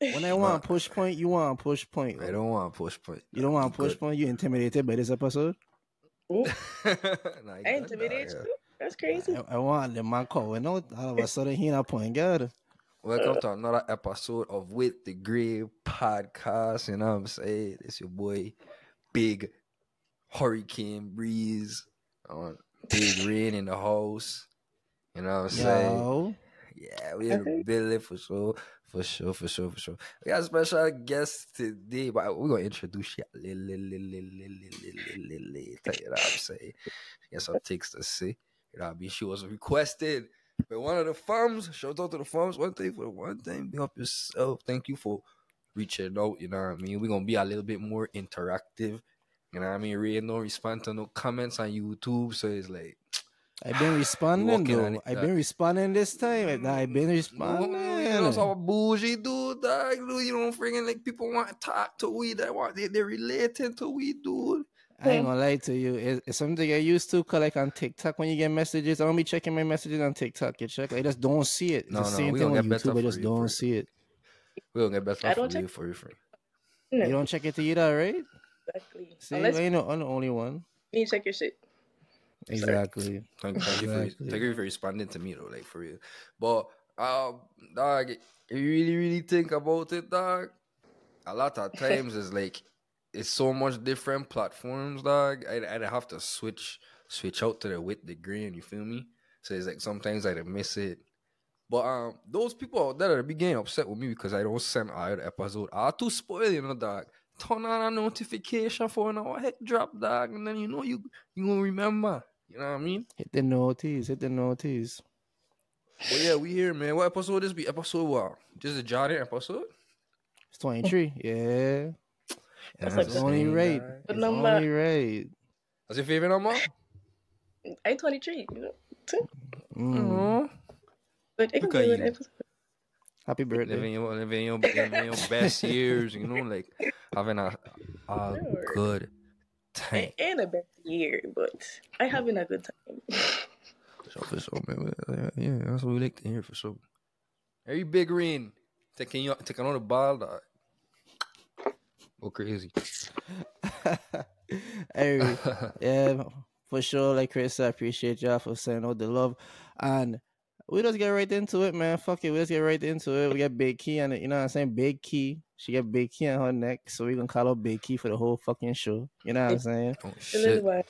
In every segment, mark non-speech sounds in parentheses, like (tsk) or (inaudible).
When I (laughs) want push point, you want push point. I don't want push point. You don't want You push good. point. You intimidated by this episode. Ooh, (laughs) Nah, I good, intimidated you. That's crazy. I, I want the man calling out. All of a sudden, he not point guard. Welcome to another episode of With the Grain podcast. You know what I'm saying? It's your boy, Big Hurricane Breeze. On big (laughs) rain in the house. You know what I'm saying? Yo, Yeah, we in the building for sure. For sure, for sure, for sure. We got a special guest today, but we're gonna introduce you later. You know what I'm saying? Got some things to say. You know what I mean? She was requested by one of the farms. Shout out to the farms. One thing for one thing, be up yourself. Thank you for reaching out. You know what I mean? We're gonna be a little bit more interactive. You know what I mean? Ray don't respond to no comments on YouTube, so it's like I've been responding though. I've been responding this time. I've been No, responding. you know, so bougie dude, dog. Dude, you know, freaking like people want to talk to we. They want they they relating to we, dude. I ain't gonna lie to you. It's, it's something I used to collect on TikTok when you get messages. I don't be checking my messages on TikTok. You check. I just don't see it. It's No, the no, same we thing gonna on get better YouTube. I just you, for don't you. see it. We gonna get better I for don't you, check- for you, for you. No, You don't check it to either, right? exactly. See, Unless I know I'm the only one. you check your shit. Exactly. Thank, thank you for thank you for responding to me though, like for real. But um, dog, if you really really think about it, dog. A lot of times it's like it's so much different platforms, dog. I'd, I'd have to switch switch out to the with the Grain. You feel me? So it's like sometimes I'd miss it. But um, those people out there be getting upset with me because I don't send out episode are too spoiled, you know, dog. Turn on a notification for an hour heck drop, dog, and then you know you you gonna remember. You know what I mean? Hit the notice. Hit the notice. But yeah, we here, man. What episode this be? Episode what? Just a Johnny episode? It's 23. Yeah. That's Yeah, like It's the- only right. dog. It's number- only right. That's your favorite number? I'm 23. You know, too. Mm. Mm-hmm. but it can be at a good you. episode. Happy birthday. Living your, living your, living your best (laughs) years, you know, like having a, a Sure. good time. It ain't a bad year, but I having a good time. (laughs) So for sure, man. Yeah, uh, Yeah, that's what we like to hear for sure. Hey, Big Rain, taking you taking on the ball, dog. Go crazy. (laughs) hey, (laughs) yeah, for sure. Like Chris, I appreciate y'all for sending all the love. And we just get right into it, man. Fuck it. We just get right into it. We got Big Kei on it. You know what I'm saying? Big Kei. She got Big Key on her neck. So we going to call her Big Kei for the whole fucking show. You know what I'm oh, saying? Oh shit. while.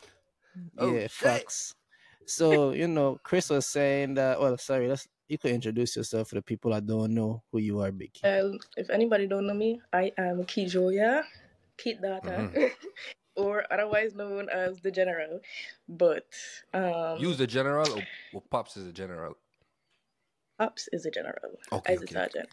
Oh, yeah, shit. facts. So, you know, Chris was saying that, well, sorry, let's, you could introduce yourself for the people that don't know who you are, Big Um, if anybody don't know me, I am Kijoya, Kid Data, Mhm. (laughs) or otherwise known as the General. But um, Use the general or, or pops is the general. Pops is a general. Okay, as a sergeant.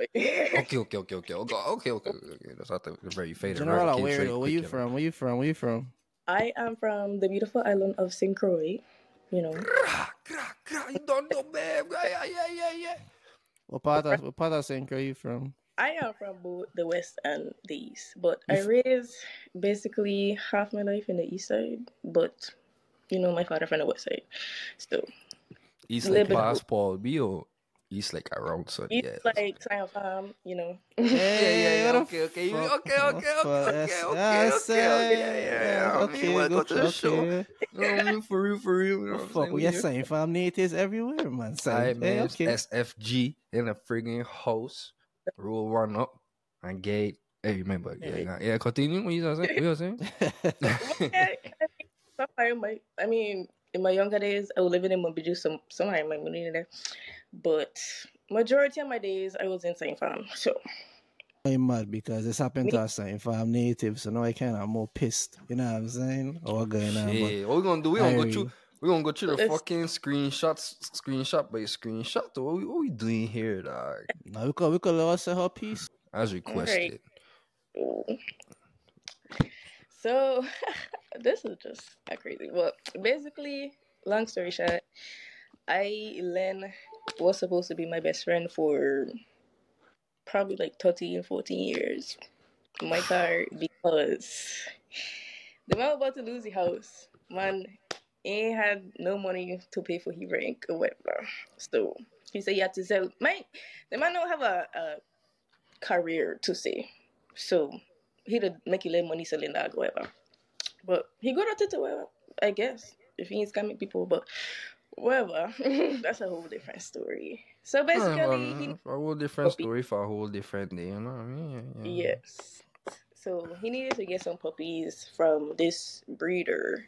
Okay, okay, okay, okay, okay, okay, okay, okay. okay. That's not the very faded. General, right? Came where, straight though? where quick, you from? Where you from? Where you from? I am from the beautiful island of St. Croix. You know, You don't know, babe. Yeah, yeah, yeah, yeah. What part of, what part of St. Croix you from? I am from both the west and the east, but I raised basically half my life in the east side. But you know, my father from the west side. So East Little like bit of- past Paul B East like around son. it's Yeah. like Sion Farm. You know. (laughs) yeah, yeah, what the okay, okay, you- fuck? okay, okay, What okay, the fuck? okay, Yes, okay, yes, okay, okay, yeah, yeah, yeah. I mean, welcome good, to the show. okay. You know what I mean? For real, for real. You know what I'm Fuck, saying? we We are here. Sion Farm natives everywhere, man. Say, I man, okay. SFG in a friggin' house. Roll one up and gate. Hey, remember? Yeah, yeah, yeah. Continue. What you saying? What you saying? yeah, sometimes my, I mean, in my younger days, I was living in Mon Bijou, some somewhere in my community there. But majority of my days, I was in Sion Farm. So I'm mad because this happened to us Sion Farm natives, so now I kind of more pissed. You know what I'm saying? Or what going on? But Shit. What we gonna do? We gonna go through. We gonna go through the It's- fucking screenshots, screenshot by screenshot. Though. What we, what we doing here, dog? now we could we could let us say her piece. As requested. So (laughs) this is just uh, crazy. Well, basically, long story short, I Len was supposed to be my best friend for probably like 13, 14 years. My car because the man about to lose the house. Man, he had no money to pay for his rent or whatever. So he said he had to sell. Man, the man don't have a, a career to say. So he did make a little money selling that whatever. But he good at it whatever, I guess. If he ain't scamming people, but whatever. (laughs) That's a whole different story. So basically Yeah, he man, a whole different puppy. story for a whole different day, you know what I mean? Yeah, yeah. Yes. So he needed to get some puppies from this breeder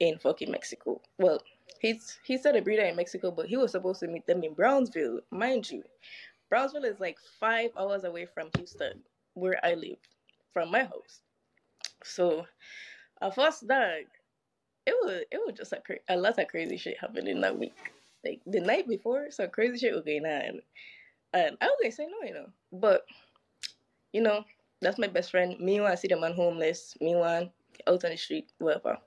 in fucking Mexico. Well, he's he said a breeder in Mexico, but he was supposed to meet them in Brownsville, mind you. Brownsville is like five hours away from Houston, where I live, from my house. So, our first dog, it was it was just a cra- a lot of crazy shit happened in that week. Like the night before, some crazy shit was going on, and I was gonna say no, you know, but you know, that's my best friend. Me want to see the man homeless. Me want out on the street, whatever.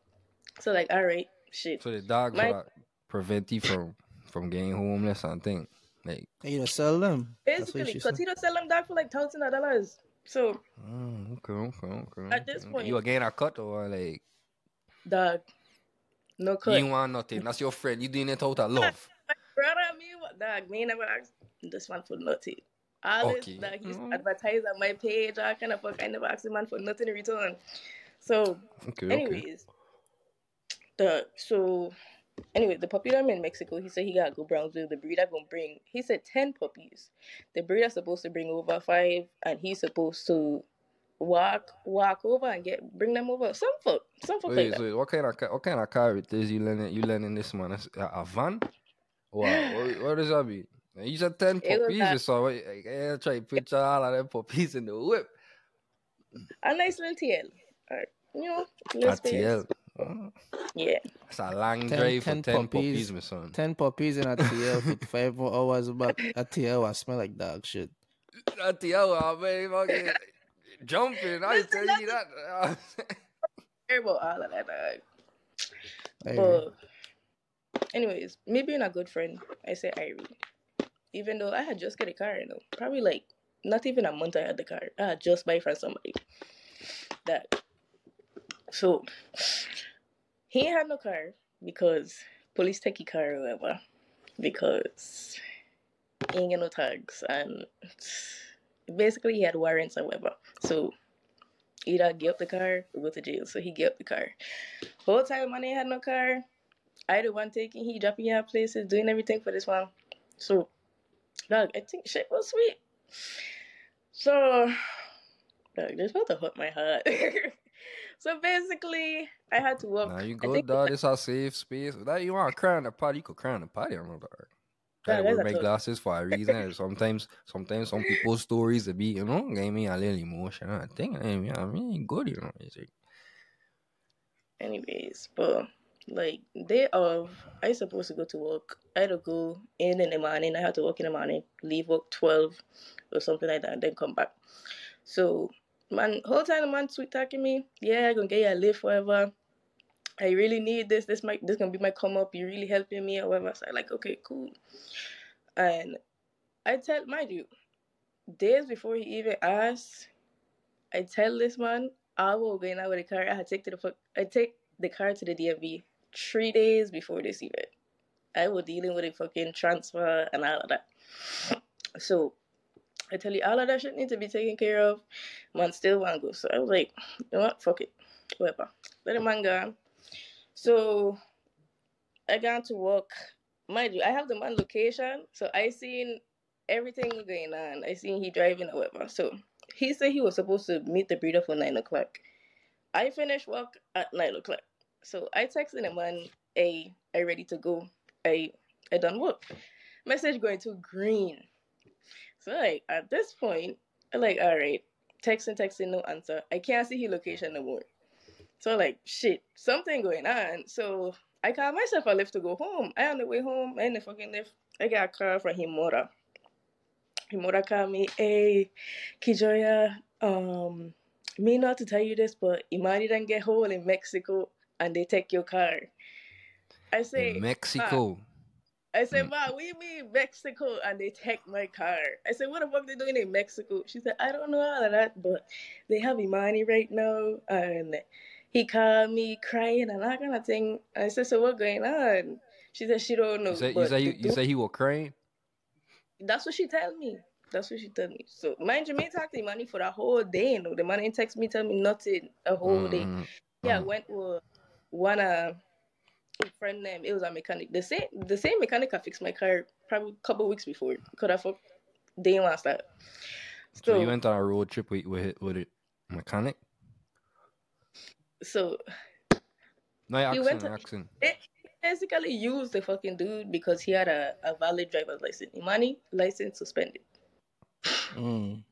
So like, all right, shit. So the dog My- prevent you from from getting homeless and thing. Like, You know, sell them. Basically, because said. he don't sell them dog for like thousand dollars. So mm, okay, okay, okay. At this okay. point- you again a cut or like dog, no you want nothing. That's your friend. You doing it out of love. (laughs) Brother, me what dog? Me never asked this one for nothing. All Okay. this dog he's Mm. advertised on my page. I kind of fuck. I never asked the man for nothing in return. So Okay, okay. Anyways, the so anyway, the puppy that I'm in Mexico, he said he gotta go Brownsville. The breeder gonna bring he said ten puppies. The breeder's supposed to bring over five and he's supposed to walk walk over and get bring them over. Some fuck. Some fuck like Wait, what kind of what kind of car it is you lending you lending this man? A, a van? Wow, what, what does that mean? You said ten (laughs) puppies a- or so. I, I, I try to picture (laughs) all of them puppies in the whip. A nice little TL. Alright. You know, A little space. TL. Oh, Yeah. It's a long Ten- drive ten for ten puppies, puppies. my son. Ten puppies in a TL for five more hours back. A TL will smell like dog shit. That TL, oh, man, fucking jumping. I Listen, tell you that. Care about all of that dog. But anyways, me being a good friend, I say Irie. Even though I had just got a car, you know, probably like not even a month I had the car. I had just buy from somebody. That so he had no car because police take his car or whatever. Because he ain't get no tags and basically he had warrants or whatever. So either get up the car or go to jail. So he get up the car. Whole time ain't had no car. I the one taking he dropping out places, doing everything for this one. So dog, I think shit was sweet. So dog, this about to hurt my heart. (laughs) so basically I had to walk Nah, you think- dog. It's a safe space. That you want to cry on the potty, you could cry on the potty. I'm not dog. Nah, I that's wear a my glasses for a reason. sometimes, sometimes some people's stories they be, you know, give me a little emotion. I think, I mean, I mean, good, you know. It's like, Anyways, but like day of, I supposed to go to work. I had to go in in the morning. I had to work in the morning, leave work twelve or something like that, and then come back. So man, whole time the man sweet talking me. Yeah, I gonna get you a lift, whatever. I really need this. This might this gonna be my come up. You really helping me, or whatever. So I like, okay, cool. And I tell, mind you, days before he even asked, I tell this man I will go out with the car. I take to the fuck. I take the car to the DMV three days before this event. I was dealing with a fucking transfer and all of that. (sniffs) So I tell you, all of that shit need to be taken care of. Man still want to go. So I was like, you know what? Fuck it. Whatever. Let the man go. So I got to work. Mind you, I have the man location, so I seen everything going on. I seen he driving or whatever. So he said he was supposed to meet the breeder for nine o'clock. I finished work at nine o'clock. So I texted him man, hey, I ready to go. I I done work. Message going to green. So like at this point, I like alright. Texting, texting, no answer. I can't see his location no more. So like shit, something going on. So I called myself a lift to go home. I on the way home, I in the fucking lift. I got a call from him mother. His mother called me, hey, Kijoya, um, me not to tell you this, but Imani didn't get hold in Mexico and they take your car. I say, Mexico. I said. Ma, we mean Mexico and they take my car. I said, what the fuck they doing in Mexico? She said, I don't know all of that, but they have Imani right now and he called me crying and that kind of thing. I said, so what going on? She said she don't know. you say, you say, you, you say he was crying? that's what she tell me. That's what she told me. So mind you, me talk to Imani for the whole day. No, Imani text me, tell me nothing a whole day. Mhm. Yeah, I Mhm. went with one uh a friend name. It was a mechanic. The same the same mechanic I fixed my car probably a couple weeks before. Could I fuck day one start. So So you went on a road trip with with with a mechanic? So No, you're He went to- you're basically used the fucking dude because he had a, a valid driver's license. Imani license suspended. Mm.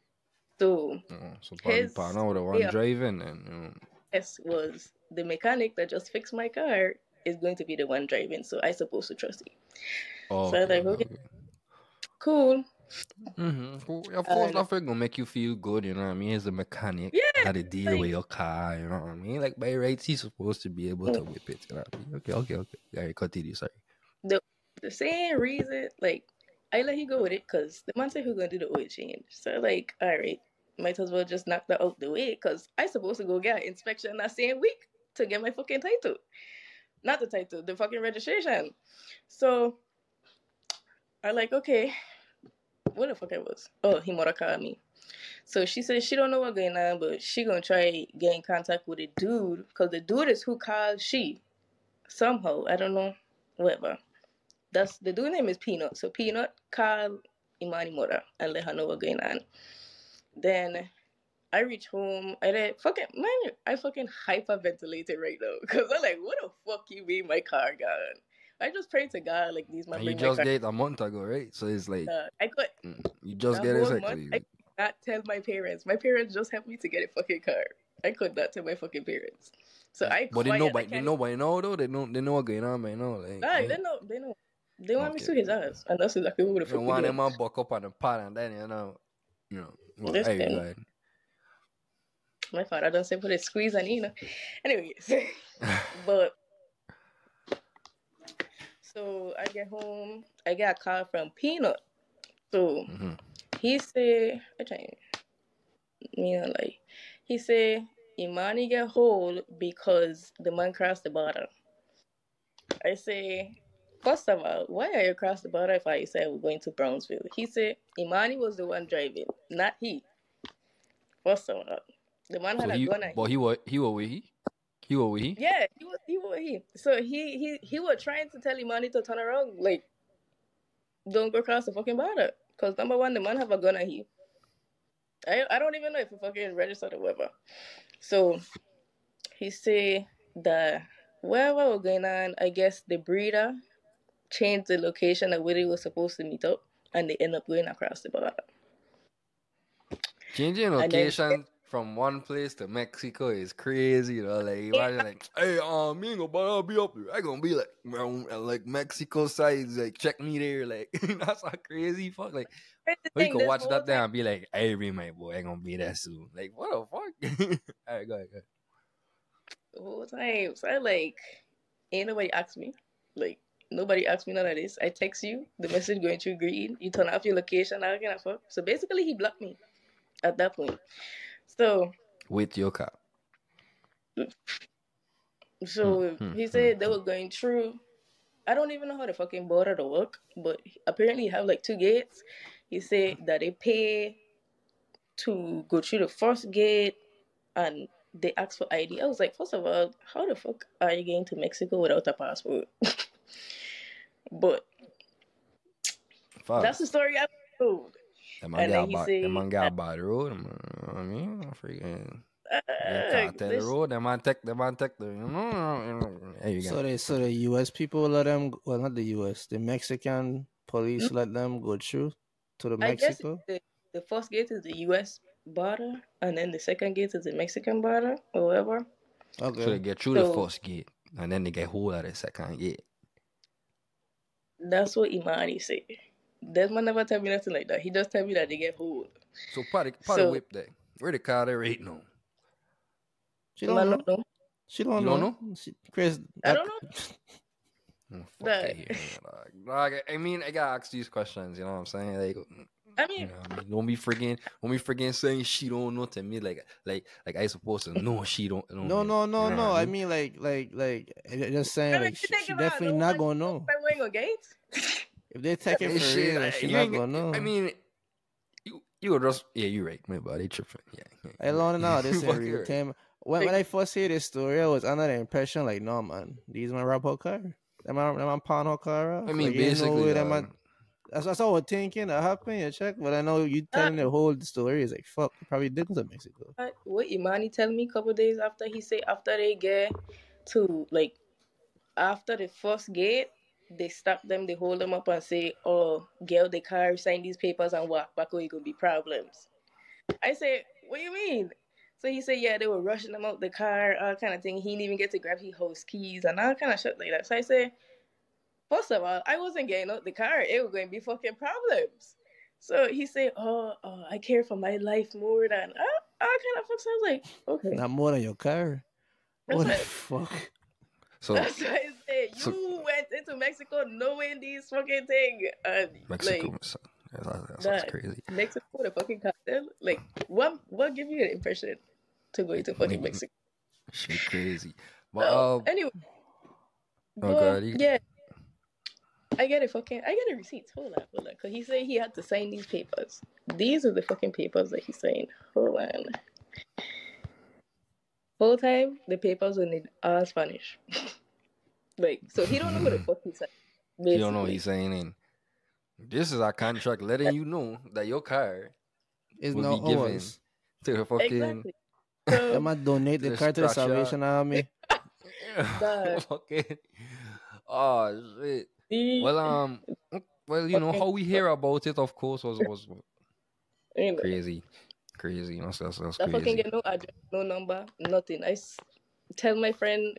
So Oh, so probably His- partner with the one yeah. driving and you know. S was the mechanic that just fixed my car is going to be the one driving. So I supposed to trust him. Oh, So I was like, okay. Cool. Mm-hmm. Of course, And- nothing gonna make you feel good, you know what I mean? As a mechanic, Yeah, how to deal like- with your car, you know what I mean? Like by rights, he's supposed to be able to whip it. You know what I mean? Okay, okay, okay. Yeah, continue. Sorry. The same reason, like, I let him go with it because the man said going to do the oil change. So, like, all right, might as well just knock that out the way because I supposed to go get an inspection that same week to get my fucking title. Not the title, the fucking registration. So, I like, okay, what the fuck I was? Oh, mother called me. So she said she don't know what going on, but she gonna try get contact with the dude because the dude is who called she. Somehow, I don't know, whatever. That's the dude name is Peanut. So Peanut called Imani mother and let her know what's going on. Then I reach home. and I fucking man, I fucking hyperventilated right now because I'm like, what the fuck you mean my car gone? I just prayed to God like these my you just get a month ago, right? So it's like Uh, I could mm, you just get it exactly. month, not tell my parents. My parents just helped me to get a fucking car. I could not tell my fucking parents. So I But they know I by they know by now though. They know they know what's going on by now. Like, Nah, right? they know, they know. They want me to his ass, and that's exactly what the You fuck we want them all buck up on the pot and then you know, you know. Well, This hey, ahead. My father don't say put a squeeze on Nina. Anyways, (laughs) but so I get home, I get a call from Peanut. So Mhm. he say, I try, you know, like he say Imani get hold because the man crossed the border. I say, first of all, why are you across the border if I said we're going to Brownsville? He said Imani was the one driving, not he. First of all, the man So had he, a gun. at but he was he was with he, he was with he. yeah, he was he was he. So he he he was trying to tell Imani to turn around, like don't go across the fucking border. Cause number one, the man have a gun at he. I I don't even know if he fucking registered or whatever. So he say that whatever was going on, I guess the breeder changed the location of where they were supposed to meet up, and they end up going across the border. Changing location from one place to Mexico is crazy, you know. Like imagine like, hey, um, me ain't gonna I'll be up there. I gonna be like, uh, like Mexico side, like check me there, like (laughs) that's a crazy fuck. Like we thing, can watch that there and be like, hey, re my boy, I gonna be there soon. Like what the fuck? (laughs) All right, go ahead, go ahead. the whole time. So I like, ain't nobody asked me. Like, nobody asked me none of this. I text you, the message going through green. You turn off your location, I can fuck. So basically, he blocked me at that point. So, With your car. so Hmm, hmm, he hmm, said they were going through. I don't even know how the fucking border to work, but apparently, you have like two gates. He said that they pay to go through the first gate and they ask for ID. I was like, first of all, how the fuck are you going to Mexico without a passport? (laughs) but Fuck. that's the story I told. That man and got then he That man got bad road. You know what I mean, freaking. Uh, Yeah, cartel this- road. That man take. That man take the. You know. You know there you go. So they so the U.S. people let them well not the U.S. The Mexican police let them go through to the Mm-hmm. I guess Mexico. the, the first gate is the U.S. border, and then the second gate is the Mexican border, or whatever. Okay. So they get through the first gate, and then they get hold of the second gate. That's what Imani said. Desmond never tell me nothing like that. He just tell me that they get hold. So part of, part So- whip there. Where the car they're eating now? She don't know. don't know. She don't You know. don't She, Chris, I that- don't know. (laughs) Oh, fuck That- here, dog. Dog, I mean, I gotta ask these questions. You know what I'm saying? Like, I you mean, know, what I mean, don't be freaking, don't be freaking saying she don't know to me. Like, like, like I supposed to know she don't. know No, me. no, no, You know no. I mean, like, like, like, I- I just saying, I mean, like, she, she definitely not gonna know. I ain't gonna gate. If they take it Hey, for real, like, she you not gonna know. I mean, you You were just yeah, you're right. My body tripping. Yeah. yeah. I learned now this in Fuck real you. time. When, when I first hear this story, I was under the impression like, no man, these my rap her car. Them my, them my pawn her car. I mean, Like, ain't no basically, way them uh, that's, that's what I was thinking. I happened. You check, but I know you telling the whole story is like, fuck, probably did to Mexico. What- What Imani tell me a couple days after he say after they get to like after the first gate, they stop them, they hold them up and say, "Oh, girl, the car sign these papers and walk back, or it could be problems." I say, "What do you mean?" So he said, "Yeah, they were rushing them out the car, all kind of thing. He didn't even get to grab his house keys and all kind of shit like that." So I say, first of all, I wasn't getting out the car. It was going to be fucking problems." So he said, "Oh, uh, I care for my life more than all kind of fuck." So I was like, "Okay." Not more than your car. What the fuck? So That's what I said you so- went into Mexico knowing these fucking thing and Mexico, like son. That's, that's, that's that- crazy. Mexico the fucking cartel. Like what what give you the impression to go into fucking. Mexico? Shit, crazy. But (laughs) Well, um, anyway. Oh, but, God, you- yeah. I get a fucking I get a receipt. Hold on, hold on. Cause he said he had to sign these papers. These are the fucking papers that he signed. Hold on. Whole time the papers were in all Spanish. (laughs) like so he don't know what the fuck he said. you don't know what he's saying. In this is our contract letting you know that your car is will not be given ours. to the fucking. Exactly. They (laughs) So, might donate the The car to the Salvation Army. (laughs) okay. fucking. Oh shit. Well, um, well, you know how we hear about it, of course, was was crazy, crazy. You know, that's, that's I fucking get no address, no number, nothing. I s- tell my friend,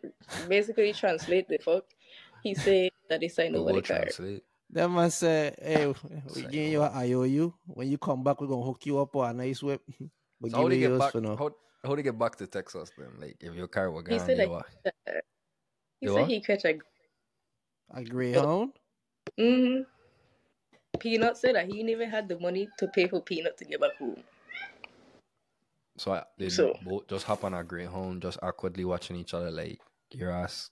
basically translate the fuck. He said that they signed over Google the car. Translate. That man say, hey, we Say giving you an IOU. When you come back, we're going to hook you up on a nice whip. (laughs) But So how give they you get yours back? for now. How how they get back to Texas then? Like if your car was He gone, said you that- what? He You said what? he catch a. A Greyhound? Mm-hmm. Peanut said that he didn't even had the money to pay for Peanut to get back home. So I, they So- both just hop on a Greyhound, just awkwardly watching each other like your ass.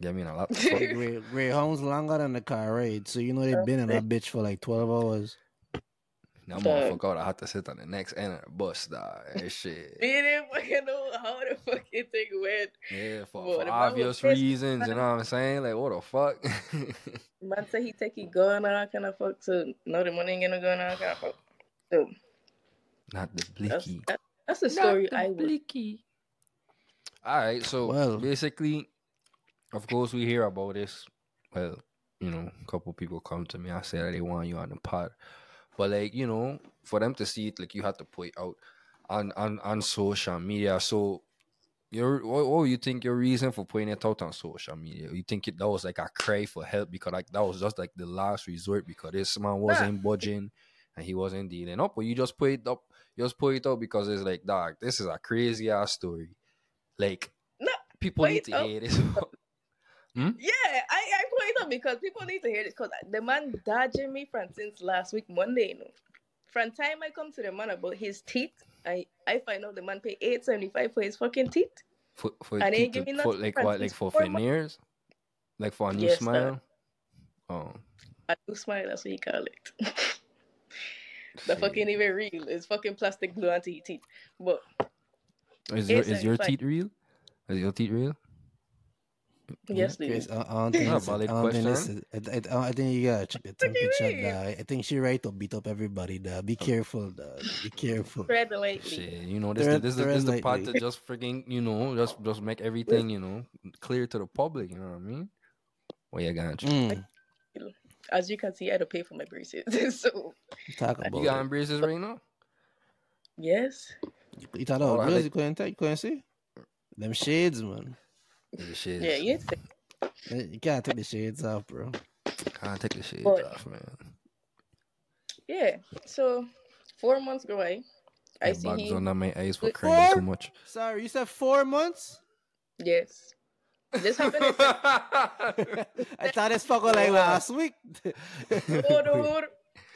Get me in a lot. The Grey, Greyhound's longer than the car ride. So you know they've been in that bitch for like 12 hours. That Dog. motherfucker would have had to sit on the next end of the bus, dog. And (laughs) shit. He didn't fucking know how the fucking thing went. Yeah, for, Well, for the man was obvious reasons, you know what I'm saying? Like, what the fuck? (laughs) Man said he take his gun and all kind of fuck. So no, Imani ain't gonna go and all kind of fuck. So Not the that's blicky. that, that's the story I would. blicky. All right, so Well. basically, of course, we hear about this. Well, you know, a couple people come to me. I say that they want you on the pod, but like, you know, for them to see it, like you have to put it out on on on social media. So, your what, what do you think your reason for putting it out on social media? You think it, that was like a cry for help because like that was just like the last resort because this man wasn't budging and he wasn't dealing up, or you just put it up, you just put it out because it's like, dog, this is a crazy ass story. Like, No, people need to out. hear this. (laughs) Hmm? Yeah, I, I put it up because people need to hear this because the man dodging me from since last week Monday, you know. From time I come to the man about his teeth, I, I find out the man pay eight seventy five for his fucking teeth. for, for, And teeth ain't give me for nothing like for what, like for veneers, like for a new Yes, sir. smile. Oh, I do smile, that's what you call it. (laughs) the shit. fucking even real. It's fucking plastic glue onto your teeth. But is your is your 875. teeth real? Is your teeth real? yes, dude. Chris, I, I don't think, Not it's- I, don't think this is, I, I, I think you gotta check the temperature, mean? dog. I think she right to beat up everybody, dog. Be careful, dog. Be careful. Tread lightly. Shit, you know this Thread- this, this, thread this the part lightly. to just freaking you know just just make everything you know clear to the public. You know what I mean? What you got? Mm, As you can see, I had to pay for my braces. (laughs) so talk about You got it. braces right now? yes. You thought Oh, about I grills? like- You couldn't take, you couldn't see? Them shades, man. The shit. Yeah, you need to You can't take the shades off, bro. Can't take the shades But- off, man. Yeah. So four months ago, by. I My see bags him. under my eyes for Wait, crying too much. Sorry, you said four months? Yes. This happened. in (laughs) I thought this fucker like last week. Hold on, (laughs) hold on.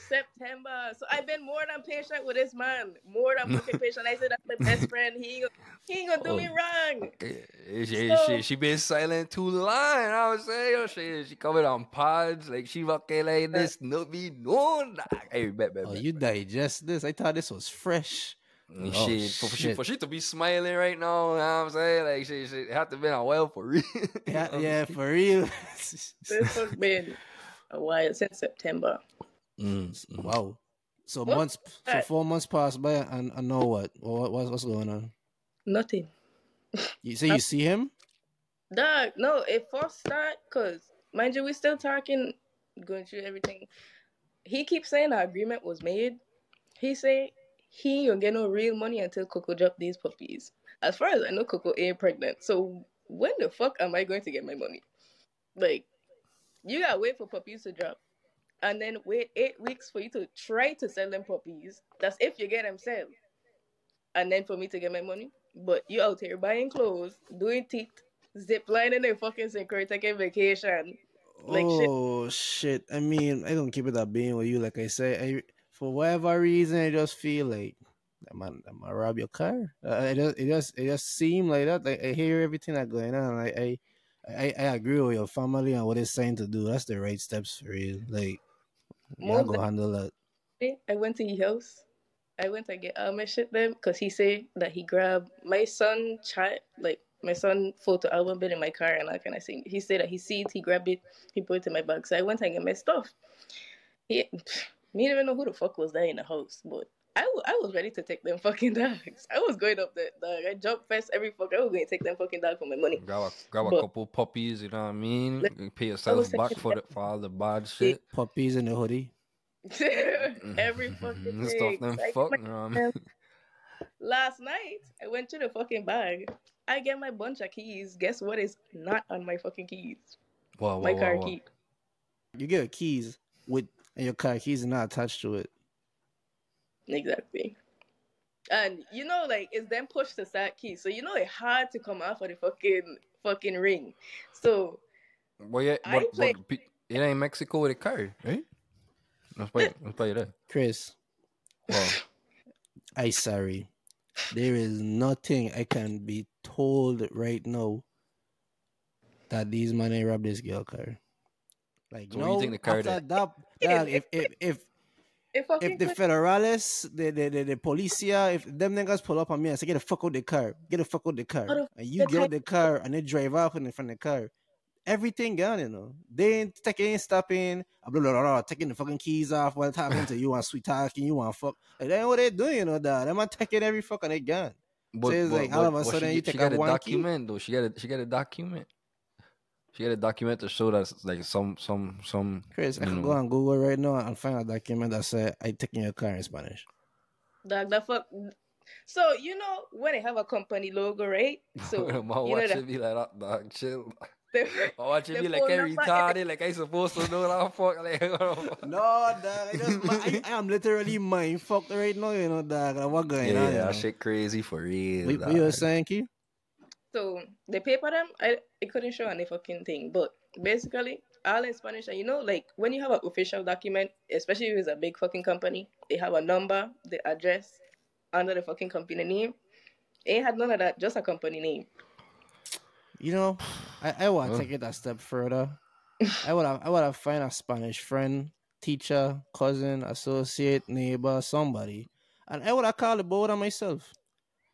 September. So I've been more than patient with this man. More than fucking patient. I said that's my best (laughs) friend. He ain't, gonna- he ain't gonna do me Oh. wrong. Eh, She, So- she, she been silent too long. I was saying, yo, she, she coming on pods like she fucking like this. No be known. Hey, bet, bet, Oh, bet. you digest this? I thought this was fresh. Mm, Oh, shit, for, for she, shit. for she to be smiling right now, you know what I'm saying? Like, she, she have to be on well for real. (laughs) Yeah, yeah, for real. This has been a while since September. Mm, (laughs) mm. wow. So What? months, so Right. four months passed by, and, and now what? What what's, what's going on? Nothing. You say you see him? Dog, no, it first start cause mind you, we still talking, going through everything. He keeps saying our agreement was made. He say he ain't gonna get no real money until Coco drop these puppies. As far as I know, Coco ain't pregnant. So when the fuck am I going to get my money? Like, you gotta wait for puppies to drop, and then wait eight weeks for you to try to sell them puppies. That's if you get them sell, and then for me to get my money. But you out here buying clothes, doing teeth, zip lining and fucking synchro, taking vacation. Like shit. oh shit. I mean, I don't keep it up being with you. Like I say, I for whatever reason, I just feel like that man, that man rob your car. Uh, it just, it just, it just seem like that. Like I hear everything that going on. I, I, I, I agree with your family and what it's saying to do. That's the right steps for you. Like, Most go handle that. I went to his house. I went to get all my shit then because he said that he grabbed my son child like my son photo album been in my car and I kind of thing. He said that he see it, he grabbed it, he put it in my bag. So I went and get my stuff. He, me didn't even know who the fuck was there in the house, but I I was ready to take them fucking (laughs) dogs. I was going up that dog. I jumped fast every fuck. I was going to take them fucking dog for my money. Grab a, grab a couple puppies, you know what I mean? Let- Pay yourself back for the, for all the bad shit. Puppies in the hoodie. (laughs) every (laughs) fucking Mm-hmm. Stuff thing. them So I get fuck, my you know what I mean? Last night, I went to the fucking bag. I get my bunch of keys. Guess what is not on my fucking keys? Whoa, whoa, My whoa, car whoa. key. You get keys with and your car keys are not attached to it. Exactly. And you know, like it's then pushed the start key, so you know it hard to come out for the fucking fucking ring. So Well, yeah, I but, play- but pe- it ain't Mexico with a car, right? Eh? Let's play, (laughs) let's play that. Chris, Wow. I sorry. There is nothing I can be told right now that these men ain't rob this girl car. Like So what do no, you think the car after did? that, dog, (laughs) if if if it fucking if the federales, the the the, the policia, if them niggas pull up on me and say get the fuck out the car, get the fuck out the car, How and you the get out the car and they drive off in front of the car, everything gone, you know. They ain't taking, stopping, ah, blah, blah, blah, blah, taking the fucking keys off while talking to you and sweet talking, you want fuck. Like, that ain't what they doing, you know, dog. Them are taking every fuck and they gone. But, it's like all of a what sudden she, you get- she take got out a one key. document though. She got a she got a document. She had a document to show that like some some some. Chris, I can know. go on Google right now and find a document that said I taking your car in Spanish. dog, the fuck. So you know when they have a company logo, right? (laughs) So My you know watch that it be like that, dog. Chill. (laughs) the, My watch it The be like phone every number- retarded, like I supposed to know that fuck. Like, (laughs) No, dog. I, just, I, I am literally mind fucked right now, you know, dog. Like, what going yeah, on? you that shit crazy for real. What, what you were saying, Kei? So the paper them, I it couldn't show any fucking thing. But basically, all in Spanish. And you know, like when you have an official document, especially if it's a big fucking company, they have a number, the address, under the fucking company name. Ain't had none of that, just a company name. You know, I, I want to Huh? take it a step further. I would have, I would have find a Spanish friend, teacher, cousin, associate, neighbor, somebody, and I would have called the board on myself.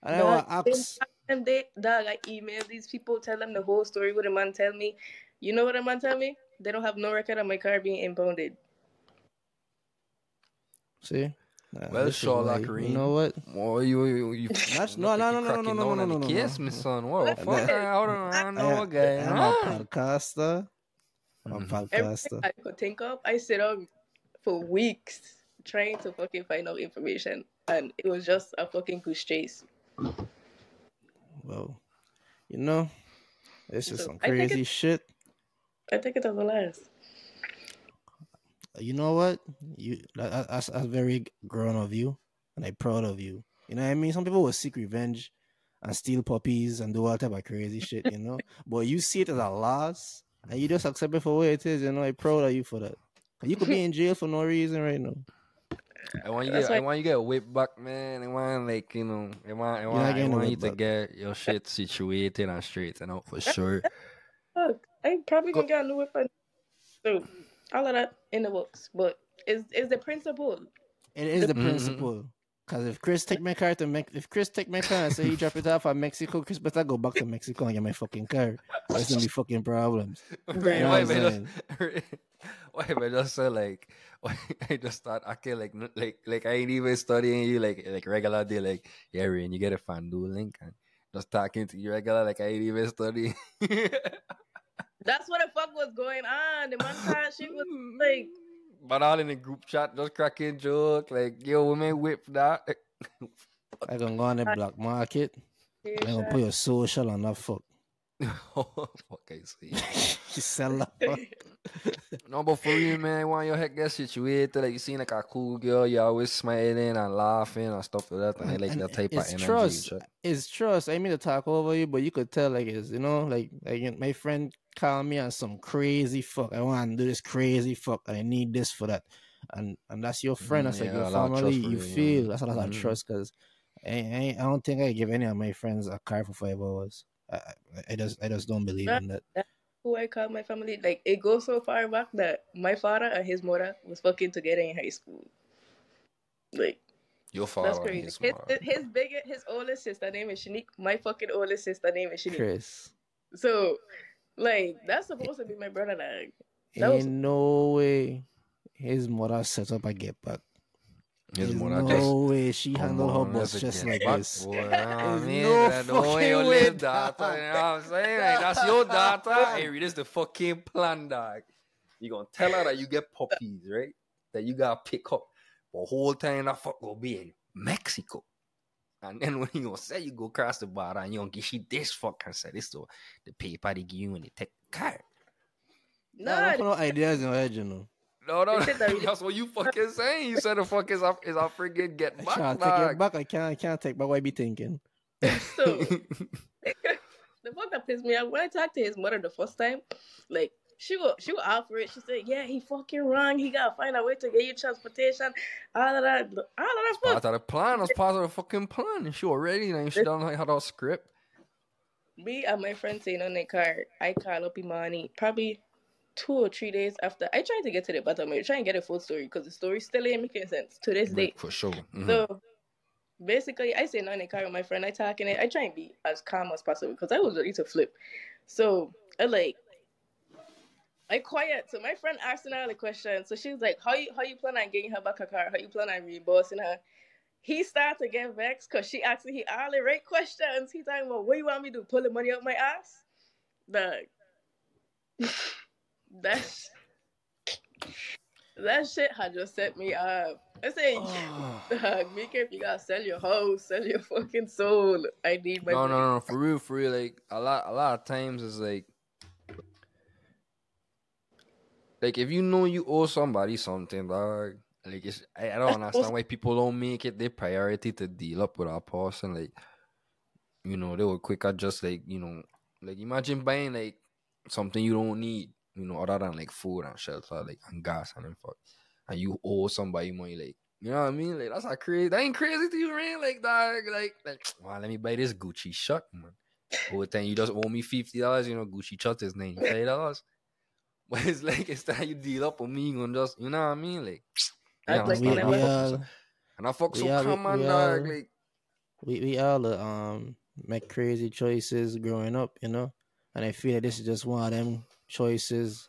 And I would Dog, have asked, And they, dog, I email these people, tell them the whole story. What the man tell me? You know what the man tell me? They don't have no record of my car being impounded. see, Nah, Well, this is Sherlock why- Green. You know what? Well, you you you. That's- look no, like no, you no, no, cracking no, no, down no, on no, the no, Kiss, no. me son. Whoa, Look, fuck. that- Hold on, I know I, a guy. I'm huh? a podcaster. I'm a Mhm. Everything podcaster. I could think of, I sit on for weeks trying to fucking find out information, and it was just a fucking goose chase. Well, you know, is So, some I crazy shit. I think it as a last. you know what? You that- that's, that's very grown of you, and I'm proud of you. You know what I mean? Some people will seek revenge and steal puppies and do all type of crazy shit, you know. (laughs) But you see it as a loss, and you just accept it for what it is. You know, I'm proud of you for that. You could be in jail for no reason right now. I want you That's get, I want you get whipped back, man. I want like you know, I want, I want, not I getting want you whipped to back. get your shit situated and straightened out for (laughs) sure. Look, I probably Go- gonna get a new weapon. So all of that in the books, but is is the principle? It is the Mhm. principle. Cause if Chris take my car to Mex, if Chris take my car and say he drop it off at Mexico, Chris better go back to Mexico and get my fucking car. There's gonna be fucking problems. Right. You know why I'm I just, why if I just say like, (laughs) why I just start acting like, like, like I ain't even studying you like, like regular day, like, yeah, Rain, you get a FanDuel link and just talking to you regular, like I ain't even studying. (laughs) That's what the fuck was going on. The montage shit was like, (laughs) but all in the group chat, just cracking joke, like, yo, women whip that. (laughs) I gonna go on the black market. I gonna put your social on that fuck. oh, (laughs) fuck, I see. (laughs) You sell that fuck. No, but for real, man, I want your head get situated. Like you seem like a cool girl, you always smiling and laughing and stuff like that. And I like And that type of it's energy. trust. Trust. It's trust. I mean to talk over you, but you could tell like it's you know like like my friend called me on some crazy fuck. I want to do this crazy fuck. I need this for that, and and that's your friend. Mhm, That's like your a lot of family. trust for You you, yeah. feel that's a lot of Mhm. trust because I, I I don't think I give any of my friends a car for five hours. I I, I just I just don't believe That- in that. who I call my family. Like it goes so far back that my father and his mother was fucking together in high school. Like Your father. that's crazy. His His his big his oldest sister name is Shanique. My fucking oldest sister name is Shanique. Chris, So like that's supposed to be my brother. Like That ain't was- no way his mother set up a get back. His There's mother no just. way she handled her boss just like back, this. boy. You know what I There's mean? no That the way fucking you way, live, daughter. dog. You know what I'm saying? Like, that's your (laughs) daughter. Hey, this is the fucking plan, dog. You gonna tell her that you get puppies, right? That you gotta pick up. The whole time that fuck will be in Mexico. And then (laughs) when you gonna say you go across the border and you don't give she this fuck and say this to the paper they give you when they take the car. Nah, nah, don't put no ideas in your head, you know. No, no, They said that we- (laughs) that's what you fucking (laughs) saying. You said the fuck is a is a friggin' get I back, can't take it back. I can't. I can't take back what I be thinking. so the fuck that pissed me off when I talked to his mother the first time, like she will she will offer it. She said, "Yeah, he fucking wrong. He gotta find a way to get you transportation. All of that, all of that part fuck." of the plan. That's part of the fucking plan. And She already, like, she don't like how that script. Me and my friend saying on the car, I call up Imani probably two or three days after. I tried to get to the bottom. I try and get a full story because the story still ain't making sense to this day. for sure. Mhm. So basically, I say no in the car with my friend. I talking it. I try and be as calm as possible because I was ready to flip. So I like, I quiet. So my friend asked her all the questions. So she was like, "How you how you plan on getting her back a car? How you plan on reimbursing her?" He started to get vexed because she asked he all the right questions. He talking about what you want me to do? Pull the money out my ass? Dog. (laughs) that sh- that shit had just set me up. I say. (sighs) (sighs) Oh, Dog, make if you gotta sell your house, sell your fucking soul. I need my no, money. no, no, for real, for real. Like a lot, a lot of times it's like, like if you know you owe somebody something, dog. Like it's, I, I don't (laughs) understand why people don't make it their priority to deal up with our person. Like, you know, they were quicker just like you know, like imagine buying like something you don't need, you know, other than like food and shelter, like and gas and then fuck, and you owe somebody money, like. You know what I mean? Like that's not crazy. That ain't crazy to you, man. Like dog, like like. (sniffs) Wow, let me buy this Gucci shirt, man. Whole thing you just owe me fifty dollars. You know, Gucci shirt is ninety five dollars. But it's (laughs) like it's that you deal up with me and just you know what I mean, like. Yeah, like we, we never- all and I fuck so all- common, we dog. all- Like we, we all uh, um make crazy choices growing up, you know. And I feel like this is just one of them choices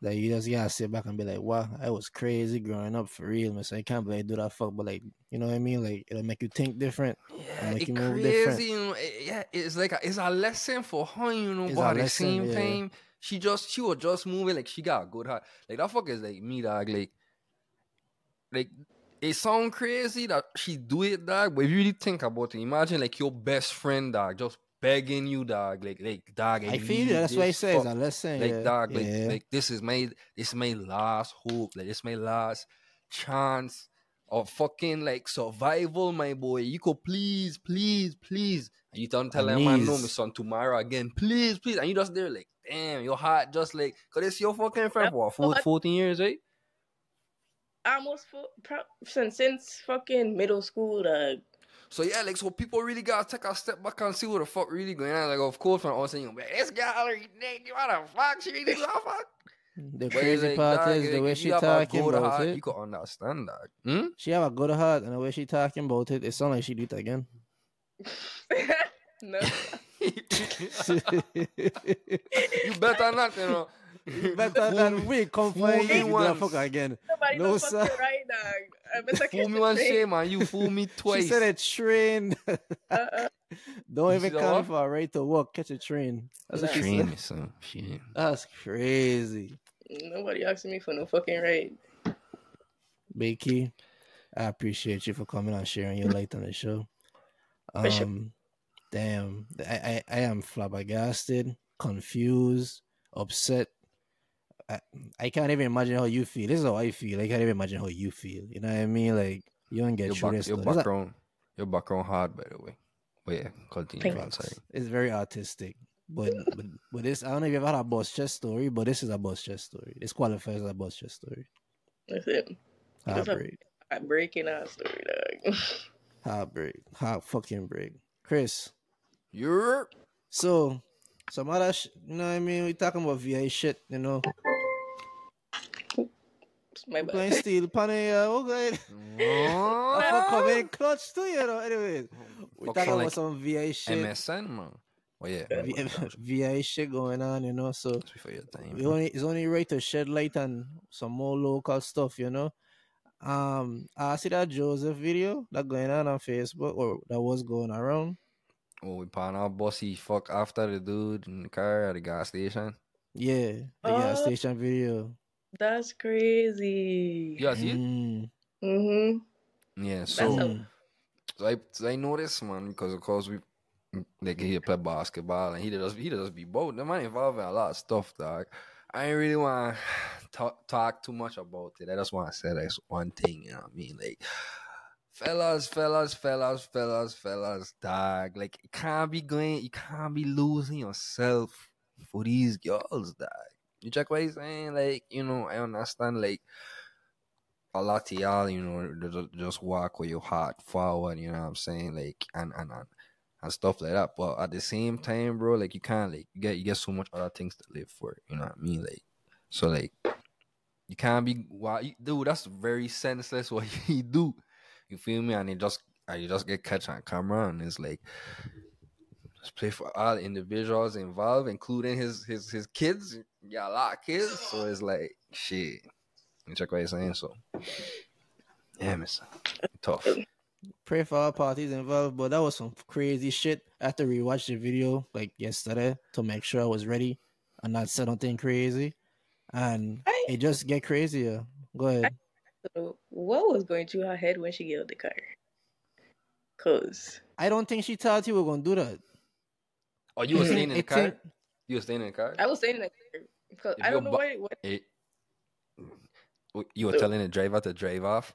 that you just gotta sit back and be like, "Wow, I was crazy growing up for real, man. So I can't believe I do that fuck." But like, you know what I mean? Like it'll make you think different. yeah, make you move different. You know, it- yeah, it's like a, it's a lesson for her, you know. It's but at the same yeah. time, she just she was just moving like she got a good heart. Like that fuck is like me, dog. Like, like it sound crazy that she do it, dog. But if you really think about it, imagine like your best friend, dog, just begging you, dog. Like, like, dog. I feel you. That's why I say fuck a lesson. like yeah. dog, like yeah. like this is my this is my last hope, like this is my last chance of fucking like survival, my boy. You could please, please, please. And you don't tell them man no, Please. my son tomorrow again, please, please. And you just there like, damn, your heart just like, cause it's your fucking friend for what, 14 years, right? almost for, since since fucking middle school. Dog. So yeah, like so people really gotta take a step back and see what the fuck really going on. Like of course, from all saying, "Man, this girl, you what the fuck? She really do the fuck." The But crazy like, part dog, is the way she you talking about heart, it. You could understand that. Hmm? She have a good heart, and the way she talking about it, it sound like she do it again. (laughs) no, (laughs) you better not, you know. (laughs) Better than me- we come fool find me you, once. motherfucker again. nobody No, no, sir. right, dog. I better catch Fool me one train. shame, man. You fool me twice. She said a train. Uh-uh. Don't You even come that call one? for a right to walk. Catch a train. That's what she Train said. son. Shit. That's crazy. Nobody asking me for no fucking right. Big Kei, I appreciate you for coming and sharing your light on the show. (laughs) For sure. Um, damn, I, I, I am flabbergasted, confused, upset. I, I can't even imagine how you feel. This is how I feel. I can't even imagine how you feel. You know what I mean? Like you don't get Your, through back, this. your stuff. It's, like- background, your background hard, by the way. But yeah, continue. I'm sorry. it's very artistic. But, but but this I don't know if you've ever had a boss chest story, but this is a boss chest story. This qualifies as a boss chest story. That's it. That's a- Heartbreak. I breaking our story, dog. (laughs) Heartbreak. Heart fucking break. Chris. You're So, some other, sh- you know what I mean? We talking about VA shit, you know? My We playing bad. steel panel, uh, okay. (laughs) I fuck come in clutch too, you know? Anyways, we Fuck talking sound about some VA shit. MSN, man. Oh yeah, V- (laughs) VA shit going on, you know? So, That's before your time. we only, it's only right to shed light on some more local stuff, you know? Um, I see that Joseph video that going on on Facebook, or that was going around. Oh, we pan our bossy fuck after the dude in the car at the gas station. Yeah, the gas Oh. station video. That's crazy. You guys see it? Mm, Mm-hmm. Yeah, so a- mm. So I, so I know this man because of course we like he play basketball and he does he does be both. The man involved in a lot of stuff, dog. I ain't really want to (sighs) talk, talk too much about it. I just want to say that's one thing. You know what I mean? Like, fellas, fellas, fellas, fellas, fellas, dog. Like, you can't be going. You can't be losing yourself for these girls, dog. You check what he's saying? Like, you know, I understand. Like, a lot of y'all, you know, just walk with your heart forward, you know what I'm saying? Like and and and, and stuff like that. But at the same time, bro, like you can't like you get you get so much other things to live for, you know what I mean? Like so like you can't be why you, dude, that's very senseless (laughs) what you do. You feel me? And it just and you just get catch on camera and it's like just play for all individuals involved, including his his his kids. Yeah, a lot of kids. So it's like shit. You check what he's saying? So yeah, miss. Tough. Pray for all parties involved, but that was some crazy shit. I had to rewatch the video like yesterday to make sure I was ready and not say nothing crazy. And I- it just get crazier. Go ahead. So what was going through her head when she got out the car? Cause I don't think she thought you were gonna do that. Oh, you were staying in the car? think- You were staying in the car? I was saying in the car because If I don't know bu- what, what Eh, You were So- telling the driver to drive off?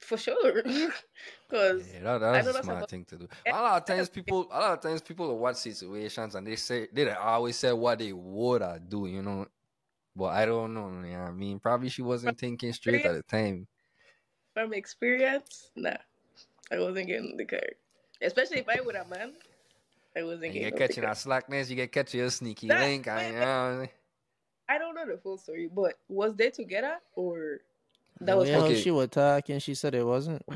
For sure. (laughs) Cause Yeah, that, I that's know a smart thing to do. A lot of times people a lot of times people watch situations and they say they always say what they would uh, do, you know. But I don't know, you know I mean? Probably she wasn't thinking straight at the time. from experience, nah, I wasn't getting in the car. Especially if I with a man, I wasn't And you get catching that slackness, you get catching a sneaky link. I, you know, I don't know the full story, but was they together or that was way how Okay. she was talking, she said it wasn't. (clears throat)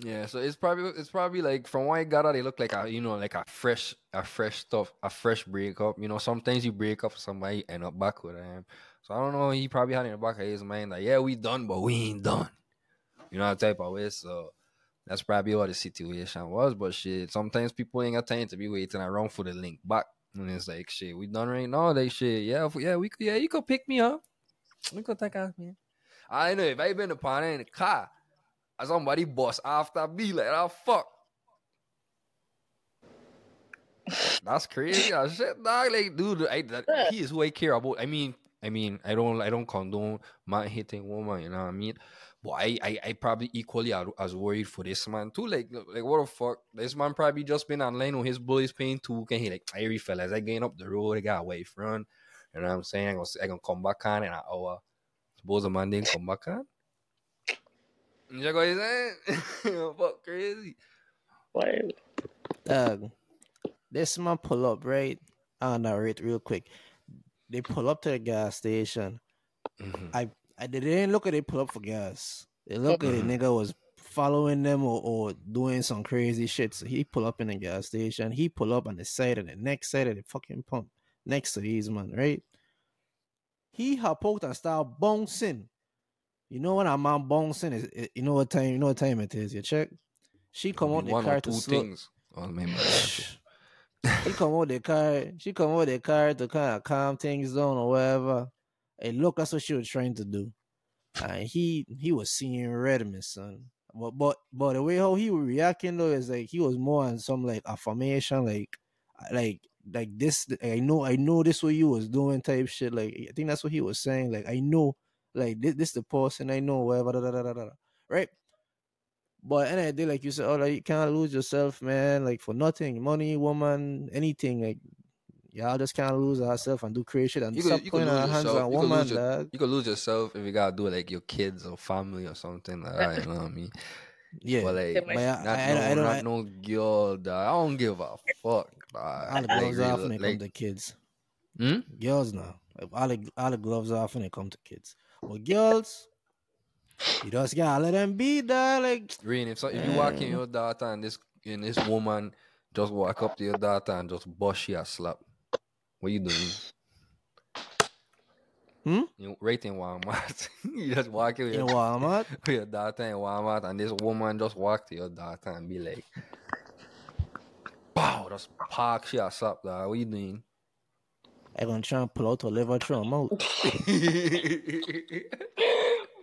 Yeah, so it's probably it's probably like from what I got out, they look like a you know like a fresh a fresh stuff a fresh breakup. You know, sometimes you break up with somebody end up back with them. So I don't know. He probably had in the back of his mind like, yeah, we done, but we ain't done. You know that type of way. So that's probably what the situation was. But shit, sometimes people ain't got time to be waiting around for the link back. And it's like shit, we done right now. Like shit, yeah, yeah, we could, yeah, you could pick me up. We could take off, man. I know if I been upon it in the car, somebody bust after me like that, fuck. That's crazy as shit, dog. Like, dude, I, that, he is who I care about. I mean, I mean, I don't, I don't condone man hitting woman. You know what I mean? But I, I, I probably equally as, worried for this man too. Like, like what the fuck? This man probably just been online on his bullies paying too. Can he like, every fellas, I getting up the road, I got away from. You know what I'm saying? I gonna, I gonna come back on in an hour. Suppose a man didn't come back on. You know what I'm saying? (laughs) Fuck crazy. Wild. Dog, this man pull up, right? I'll narrate real quick. They pull up to the gas station. Mhm. I, I they didn't look at they pull up for gas. They look at the nigga was following them or, or doing some crazy shit. So he pull up in the gas station. He pull up on the side of the next side of the fucking pump next to these man, right? He hop poked and start bouncing. You know when a man bouncing is it- you know what time you know what time it is, you check? She come out the car to slow, things. Man, (sighs) she come out the car. She come out the car to kind of calm things down or whatever. And look, that's what she was trying to do. And he he was seeing red, my son. But but but the way how he was reacting though is like he was more on some like affirmation, like like like this. I know I know this what you was doing type shit. Like I think that's what he was saying. Like I know, like this this the person I know, whatever. Da, da, da, da, da, da. Right. But end of the day, like you said, oh, like, you can't lose yourself, man. Like for nothing, money, woman, anything. Like y'all just can't lose ourselves and do crazy shit and You could- stop you could putting our lose hands yourself. on You woman, your- dog. You could lose yourself if you gotta do it like your kids or family or something like that. You know what I mean? (laughs) Yeah, But like, But I- not, I- I no, don't- I don't- not I- no girl. Dog. I don't give a fuck. Dog. all the gloves off real- when it like, come to kids. hmm? Girls now, all the all the gloves off when it come to kids. But girls, you just gotta let them be there. Like Rain, if so, if you walk in your daughter and this and this woman just walk up to your daughter and just bust you a slap, what you doing? Hmm? You right in Walmart. (laughs) you just walk in with in your, Walmart, with (laughs) your daughter in Walmart and this woman just walk to your daughter and be like, Wow, just park she a slap dog. What you doing? I gonna try and pull out her liver through (laughs) her mouth.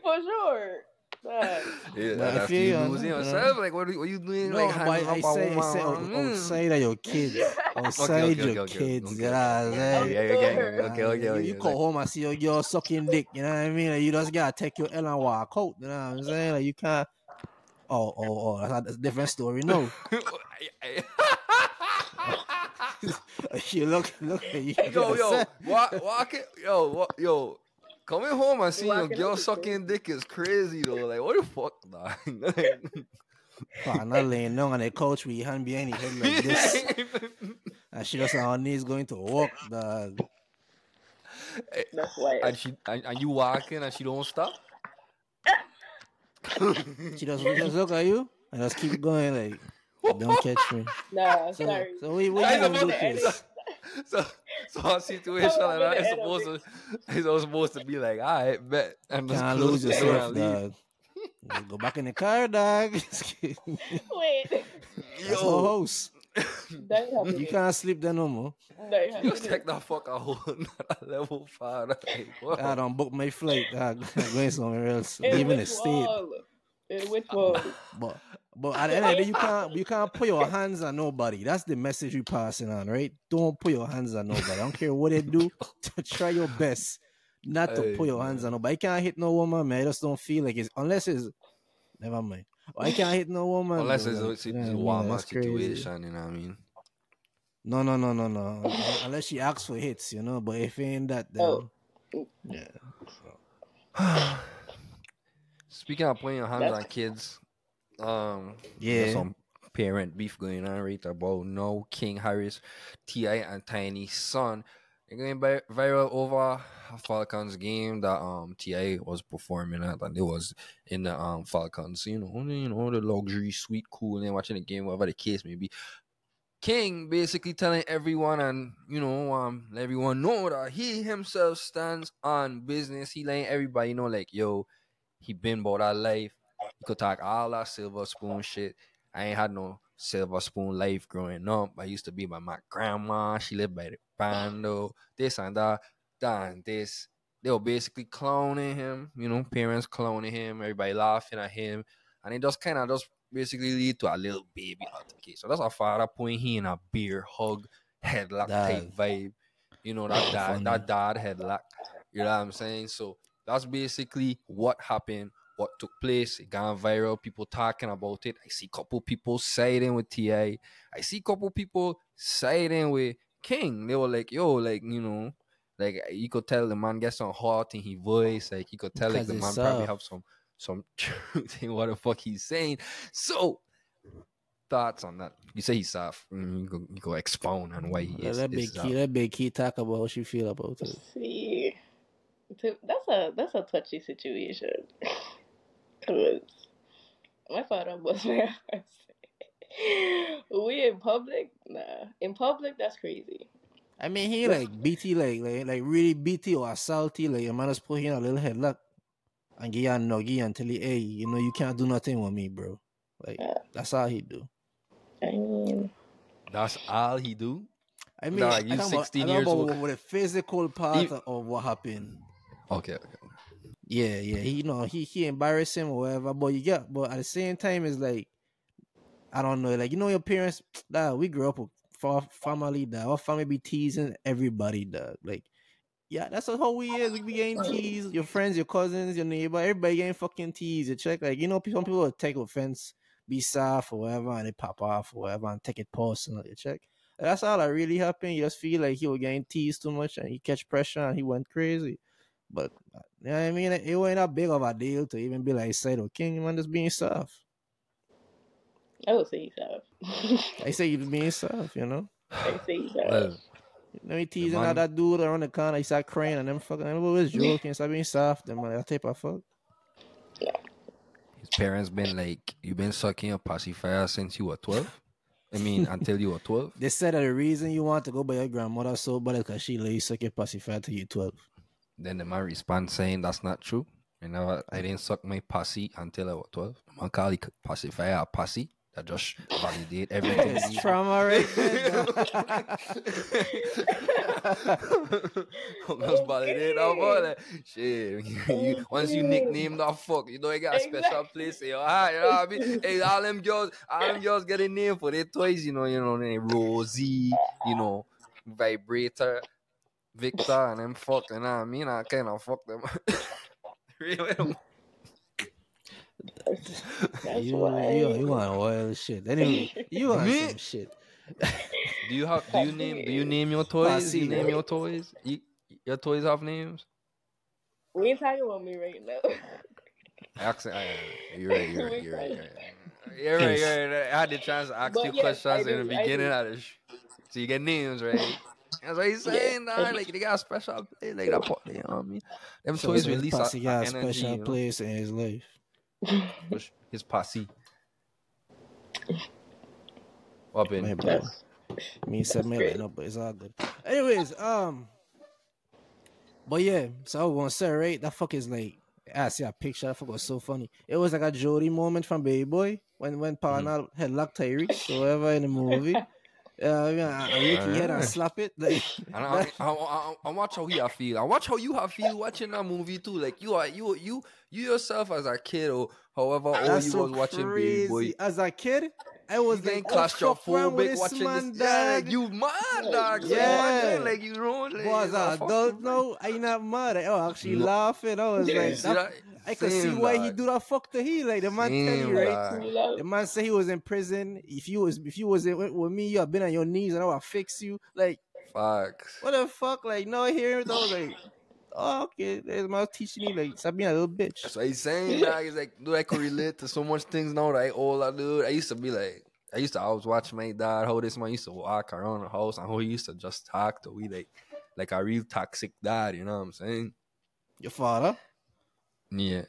For sure. Dog. Yeah, But I that's feel you you losing that, know. yourself. Like, what are, what are you doing? No, like, but I, I up say, I woman? say out- Mm. outside of your kids, (laughs) outside okay, your okay, okay, kids. okay. You know what I'm Okay, saying? okay, okay, okay, okay, You- okay, You, okay. come home and see your girl sucking dick. You know what I mean? Like, you just gotta take your L and walk out. You know what I'm saying? Like you can't. Oh, oh, oh, that's a, different story. No, (laughs) (laughs) you look, look at you. yo, yo, walk, walk it, yo, wa- yo. Coming home and seeing your girl out is sucking dick is crazy though. Like, what the fuck, (laughs) dog? Partner laying down on the couch with your hand behind your head like this, and she just on her knees going to walk. Dog. That's why. and she and, and you walking and she don't stop. (laughs) She doesn't just look at you and just keep going like, don't catch me. (laughs) No, So, sorry. so what, what Guys, you gonna do, on the (laughs) So, so a situation Come like on, that with is supposed to is supposed to be like, all right, bet, and just Can't close lose the door yourself, and leave. dog. Go back in the car, dog. Wait. That's our Yo, house. (coughs) That ain't You can't sleep there no more. That you just happening. take that fuck a whole (laughs) nother level far. Like, what? I don't book my flight. I'm going somewhere else. In Leaving the which state. wall? In which wall? But but at the end of the day, you can't you can't put your hands on nobody. That's the message you passing on, right? Don't put your hands on nobody. I don't care what they do. (laughs) To try your best not to Hey, put your hands on nobody. I can't hit no woman, man. I just don't feel like it's unless it's never mind. I can't hit no woman. Unless bro. it's a, Like, it's you a know what Walmart That's crazy. situation, you know what I mean? No, no, no, no, no. Unless she asks for hits, you know. But if it ain't that, then Oh. yeah. (sighs) Speaking of putting your hands That's- on kids, um, Yeah. there's some parent beef going on right about no King Harris, Ti and Tiny son. They're going vi- viral over a Falcons game that um Ti was performing at, and it was in the um Falcons, you know, you know the luxury suite, cool, and then watching the game, whatever the case may be. King basically telling everyone and you know um everyone know that he himself stands on business. He letting everybody know like yo, he been about that life. He could talk all that silver spoon shit. I ain't had no silver spoon life growing up. I used to be by my grandma. She lived by the bando, this and that, and this. They were basically cloning him, you know, parents cloning him, everybody laughing at him. And it just kind of just basically lead to a little baby altercation. So that's a father putting he in a beer hug, headlock type vibe. You know, that dad, Funny. that dad headlock. You know what I'm saying? So that's basically what happened, what took place. It got viral. People talking about it. I see couple people siding with Ti. I see couple people siding with King. They were like, "Yo, like you know, Like you could tell the man gets some heart in his voice. Like you could tell like the man it's probably soft. have some some (laughs) truth in what the fuck he's saying. So thoughts on that? You say he's soft. Mm, you go you go expound on why he Let is. that is big soft. key, that Big Kei talk about how she feel about it. See, that's a that's a touchy situation. (laughs) Cause my father was my ass. We in public, nah. In public, that's crazy. I mean, he like (laughs) BT, like like like really BT or salty. Like your man just put him in a little headlock and give you a nuggy and tell you, hey, you know, you can't do nothing with me, bro. Like Yeah. that's all he do. I mean, That's all he do. I mean, Nah, you I talk about- 16 years old. With the physical part He- of what happened. Okay, okay. Yeah, yeah. He you know he he embarrassed him or whatever. But you get but at the same time it's like I don't know, like you know your parents (tsk) that we grew up with fa- family that our family be teasing everybody that like yeah, that's how we is. We be getting teased. Your friends, your cousins, your neighbor, everybody getting fucking teased. You check like you know some people will take offense, be soft or whatever, and they pop off or whatever and take it personal. You check. That's all that really happened. You just feel like he was getting teased too much and he catch pressure and he went crazy. But uh, you know what I mean? It wasn't that big of a deal to even be like Saito King, you man, just being soft. I would say he's soft. (laughs) I say you being soft, you know? I say he's soft. Well, Let me teasing man- out that dude around the corner, he start crying and them fucking everybody was joking, start being soft, them man, that type of fuck. Yeah. His parents been like, you been sucking a pacifier since you were twelve. I mean, (laughs) until you were twelve. They said that the reason you want to go by your grandmother so bad is because she let you suck your pacifier till you 12. Then the man responds saying that's not true. You know, I didn't suck my pussy until I was 12. The man call it pacifier a pussy. (laughs) That just validate everything. It's trauma right just validate that boy. Like, shit. you, once you nickname that fuck, you know you got a special Exactly. place in your heart. You know what I mean? (laughs) Hey, all them girls, all them girls get a name for their toys, you know, you know, they Rosie, you know, Vibrator, Victor, and them fuck, you know what I mean? I kind of fuck them. (laughs) really? That's you, why. you, (laughs) you want wild shit. Anyway, you want Me? some shit. Do you have? Do you name? Do you name your toys? Do you name your toys? You, your toys have names? We ain't talking about me right now. Accent. I, you're right. You're right. (laughs) You're right. You're right. You're right, you're right. I had the chance to ask But you yes, questions in the beginning. I beginning do. of the sh- So you get names, right? That's what he's saying, Yeah. nah. Like they got a special place, like that. po- You know what I mean? Them So, toys release a, got a a energy. special You know? place in his life. Push His posse. What My been? bad. That's, Me said me great. no, but it's all good. Anyways, um, but yeah, so I was gonna say right, that fuck is like I see a picture. That fuck was so funny. It was like a Jody moment from Baby Boy when when Parnell had locked Tyrese or whatever in the movie. (laughs) Yeah, yeah, and Ricky head and slap it. (laughs) Like, And I, I, I, I, watch how he I feel. I watch how you have feel watching that movie too. Like you are you you you yourself as a kid or however old you so was watching crazy. Baby Boy. As a kid, I was You like, oh, fuck around with claustrophobic this watching man, this. Yeah, you mad dog. So Yeah. imagine, like you know, like, But you know, an fuck adult now, I not mad. I was actually No. laughing. I was Yeah, like, that- that? I could see Same, why he do that fuck to he. Like the man tell you, right? dog. The man say he was in prison. If you was if you was in, with me, you have been on your knees and I will fix you. Like Facts. what the fuck? Like no here it. I was like, oh, okay. There's my teaching you like stop being a little bitch. That's what he's saying, dog. He's like, dude, I could relate to so much things now that old, I dude. I used to be like, I used to always watch my dad, how this man used to walk around the house and how he used to just talk to we like, like a real toxic dad, you know what I'm saying? Your father. Yeah.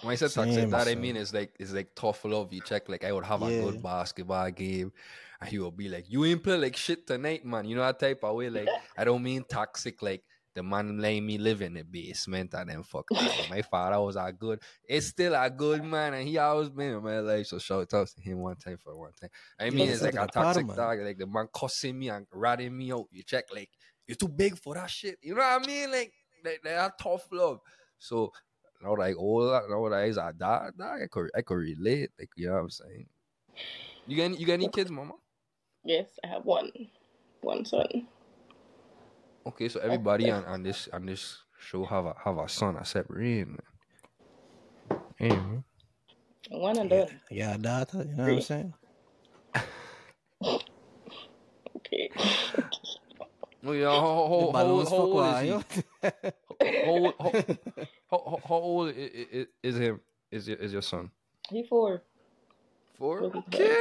When I said toxic Same, dad, I mean it's like it's like tough love. You check like I would have a good basketball game, and he would be like, "You ain't play like shit tonight, man." You know that type of way. Like (laughs) I don't mean toxic, like the man letting me live in the basement and then fuck. (laughs) that. my father was a good. It's still a good man, and he always been in my life. So shout out to him one time for one time. I mean, it's like a toxic man. dog. Like the man cussing me and ratting me out. You check like you're too big for that shit. You know what I mean? Like they, they are tough love. So now like all that now that is a dad, dog, I could I could relate. Like you know what I'm saying. You got any, you got any kids, mama? Yes, I have one, one son. Okay, so oh, everybody on, on this on this show have a have a son a separate. Man. Yeah, man. One and Yeah, done. yeah, daughter. You know what I'm saying? Okay. (laughs) Oh yeah, how, how, how, The how, balloons how fuck old why, is he? yo. How, how, (laughs) how, how, how old i- i- i- is him? Is your is your son? He four. Four. Four. Okay.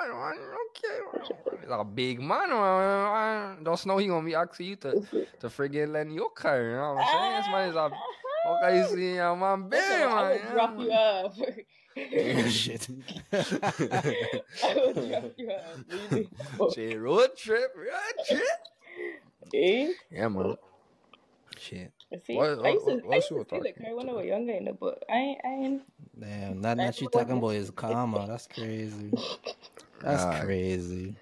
Okay. He's a big man. man. Just know he gonna be asking you to to friggin' lend your car. You know what I'm saying? This man is a. Okay, you see, I'm a big Listen, I man. would drop you off. (laughs) Shit. (laughs) I would drop you off. Really. (laughs) Shit, road trip, road trip. Eh? Yeah, man. Shit. See, What- I used to, what- I what's used to your steal thought? a car when I was younger, you know, but I ain't, I ain't. Damn, not that you talking about is karma. That's crazy. That's Ah. crazy.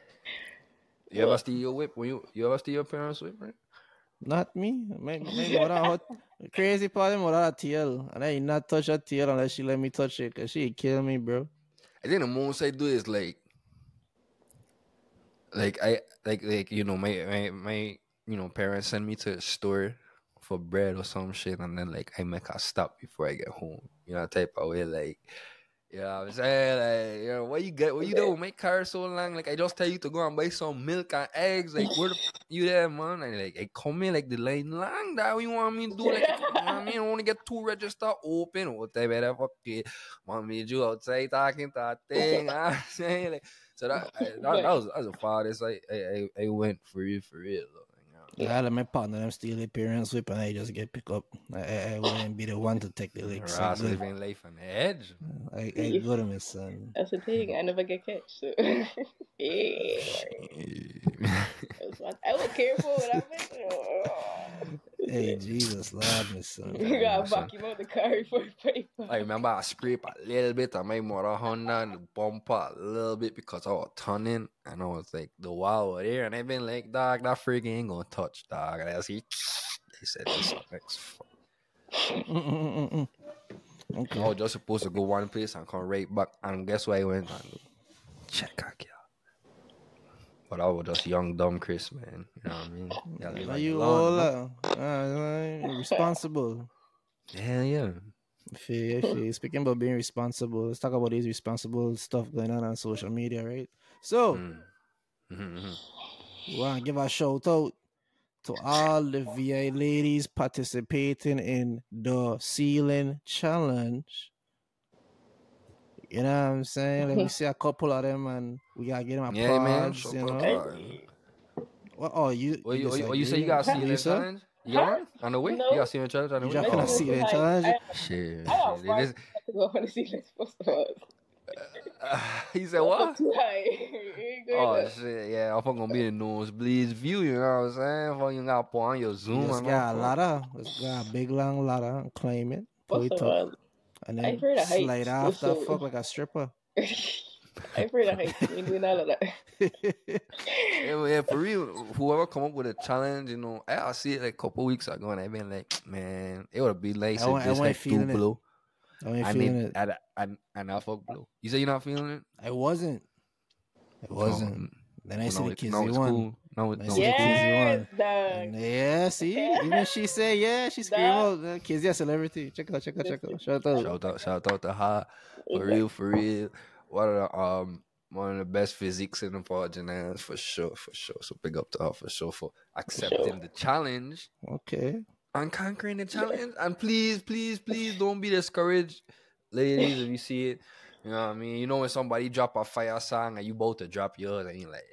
You ever steal your whip? When you you ever steal your parents' whip, right? Not me. My, my mother hot. Crazy part of mother had tail. And I not touch her tail unless she let me touch it. Cause she kill me, bro. I think the most I do is like, like I like like you know my my my you know parents send me to the store for bread or some shit, and then like I make a stop before I get home. You know, type of way like. You know what I'm saying? Like, you know, what you get, what you do, make car so long. Like, I just tell you to go and buy some milk and eggs. Like, where the f- you there, man? And like, I come in, like, the line long, that what you want me to do? Like, you know I mean? I want to get two register open. What they better fuck it. Want me to do outside talking to that thing. (laughs) I'm saying, like, so that, I, that, that was, that was the farthest I, I, I, I went for real, for real, though. You know? Yeah, I let my partner them steal their parents' whip and I just get picked up. I, I, I wouldn't be the one to take the licks. I Ross good. living life on the edge. I, I good on my son. That's the thing. I never get catch. So. (laughs) yeah. I was careful what happened. Oh. Hey, (laughs) Jesus, love me, son. You gotta back him out the car for you pay for I remember I scraped a little bit on my motor Honda and the bumper a little bit because I was turning and I was like the wall over there and I've been like dog that freaking ain't gonna touch dog and I see (sniffs) they said this next fuck. Mm-mm-mm-mm. I was just supposed to go one place and come right back and guess where I went and do? check out yeah. But I was just young dumb Chris man. You know what I mean? Yeah, Are like you all no? uh, responsible? Hell yeah. If you, if you, speaking about being responsible, let's talk about these responsible stuff going on on social media, right? So, Mm. Mhm, mhm. we want to give a shout out to all the VA ladies participating in the ceiling challenge. You know what I'm saying? Let me see a couple of them and we gotta get them a Yeah, man. you know. that. What, oh, you, What you, you, what you say you got to see You the sir? challenge? You got one on the way? No. You got to see the challenge on the You way? dropping a Oh, ceiling Like, challenge? I- shit. I have shit. This- to go on the ceiling first of all. he said what? (laughs) Too high. You ain't going Oh shit, yeah, I'm fucking gonna be the nosebleeds view, you know what I'm saying? Fuck, you gotta put on your zoom Just and got a all. ladder. Just got a big long ladder and climb it. Pull First it of up. All, And I've then heard of heights, slide off the so- fuck like a stripper. (laughs) I'm afraid of heights. You doing all of that. (laughs) Yeah, yeah, for real, whoever come up with a challenge, you know, I I see it like a couple weeks ago and I've been like, man, it would be nice I wa- if I this wasn't like two feeling it. blow. I ain't feeling it, it. and, and, and I fuck blow. You say you're not feeling it? I wasn't. I wasn't. Mm, then I Well, see the it- kids now they it's won. cool. Now, it- I now the it's kids cool. they Yes, won. dog. Yeah, see, even she say yeah, (laughs) she scream out. Uh, kids, yeah, celebrity. Check out, check out, check out. Shout out. Shout out, shout out to her. For real, for real. One of the um one of the best physiques in the Virgin for sure, for sure. So big up to her for sure for accepting the challenge Okay. and conquering the challenge. And please, please, please don't be discouraged, ladies, if you see it. You know what I mean? You know when somebody drop a fire song and you both to drop yours and you're like,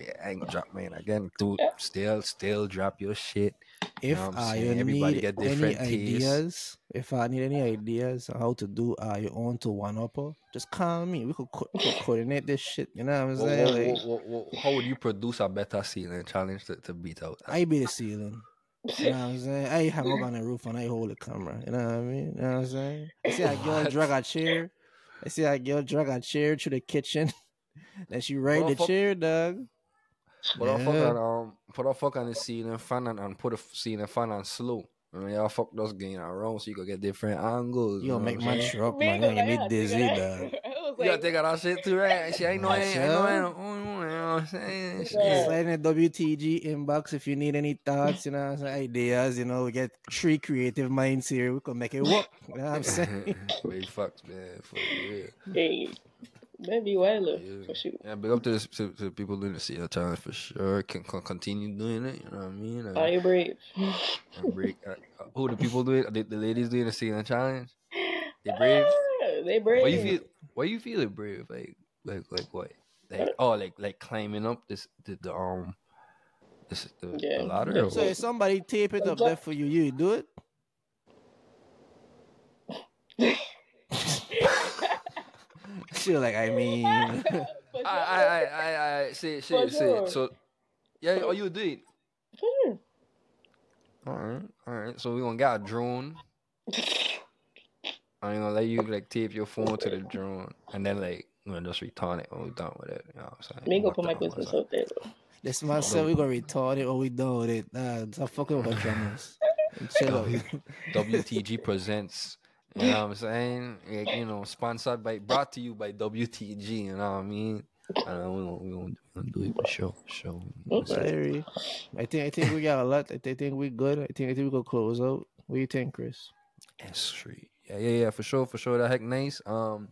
yeah, I ain't gonna drop mine again. Dude, still, still drop your shit. If know I'm saying? you Everybody need get any different ideas, if I need any ideas on how to do uh, your own to one upper, just call me. We could, co- we could coordinate this shit. You know what I'm Wha- saying? wha- Like, wha- wha- wha- how would you produce a better ceiling challenge to, to beat out? I be the ceiling. You know what I'm saying? I hang up on the roof and I hold the camera. You know what I mean? You know what I'm saying? I see a girl drag a chair. I see a girl drag a chair to the kitchen. (laughs) then she ride the Motherfuck- chair, dog. Put a fuck on um, put a fuck on the ceiling fan and, and put a f- ceiling fan on slow. I mean, y'all fuck those getting around so you can get different angles. You gonna know make what my I'm saying? trip up, Me man. go You gonna like get me dizzy, nigga. dog. I You gotta take out that shit too, right? Shit, I know, I ain't, I know, I Myself? know, I know, you know what I'm saying? Shit. Yeah. Slide in the WTG inbox if you need any thoughts, you know, I'm saying, ideas, you know, we get three creative minds here. We can make it work. You know what I'm (laughs) saying? Big fucks, man. For real. hey, That'd be wilder Yeah. for sure. Yeah, big up to, the, to, to people doing the CL challenge for sure. Can, can continue doing it. You know what I mean? And, Are you brave? and break. Uh, uh, who the people doing? The, the ladies doing the CL challenge. They (laughs) brave. Ah, they brave. Why you feel? Why you feeling brave? Like, like, like what? Like, oh, like, like climbing up this, the, the um, this, the, Yeah. the ladder. Or So if somebody tape it up there for you, you do it? (laughs) she was like, I mean, (laughs) I, I, I, I, I, say, say, For say. sure. So, yeah, oh, you do it. Mm-hmm. sure. All right, all right. So we gonna get a drone. (laughs) I'm gonna let you like tape your phone to the drone, and then like we're gonna just return it when we're done with it. You know what I'm saying? Me go Work put my that business side. up there. though. this man said we gonna retard it or we done with it. Nah, stop fucking with our drummers. (laughs) Chill out. WTG presents. You know what I'm saying? Like, you know, sponsored by, brought to you by WTG. You know what I mean? And uh, we we gonna do it for sure, for sure. Sorry. I think I think we got a lot. I think, I we good. I think I think we go close out. What do you think, Chris? Yes, street. Yeah, yeah, yeah, for sure, for sure. That heck nice. Um,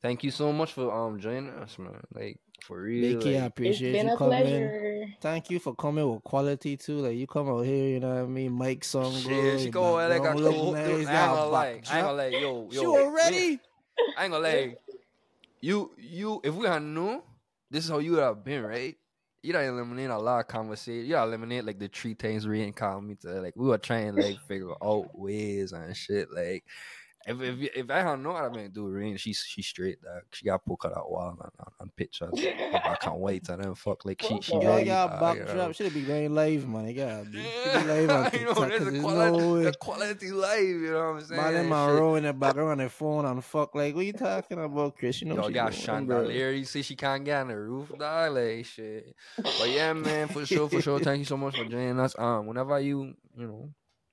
thank you so much for um joining us, man. Like for real. Big Kei, I like, It's appreciate been you a coming. pleasure. Thank you for coming with quality too. Like you come out here, you know what I mean. Mike song Shit, good. she your go like a background cool. look I nice, ain't got a gonna lie. I ain't backdrop. gonna lie. Yo, yo. She we- already. I ain't gonna lie. You, you. If we had known, this is how you would have been, right? You don't eliminate a lot of conversation. You don't eliminate like the three things Rian called me to. Like we were trying like figure out ways and shit. Like if if, if I had known, I'd have been do Rian. She's she straight. Dog. She got poke at that wall and, and, and pictures. I (laughs) can't wait. And then fuck like she she. Yo, ready, y'all dog, you know? backdrop should be going live, man. You gotta be. Live on I know TikTok, there's 'cause a quality, no the quality live. You know what I'm saying? Man, them man Shit. roll in the background on their phone and fuck. Like, what you talking about, Chris? You know Yo, what got she doing, bro. chandelier. You see, she can't get on the roof, dog. Like shit. But yeah, man, for sure, for sure. Thank you so much for joining us. Um, whenever you, you know,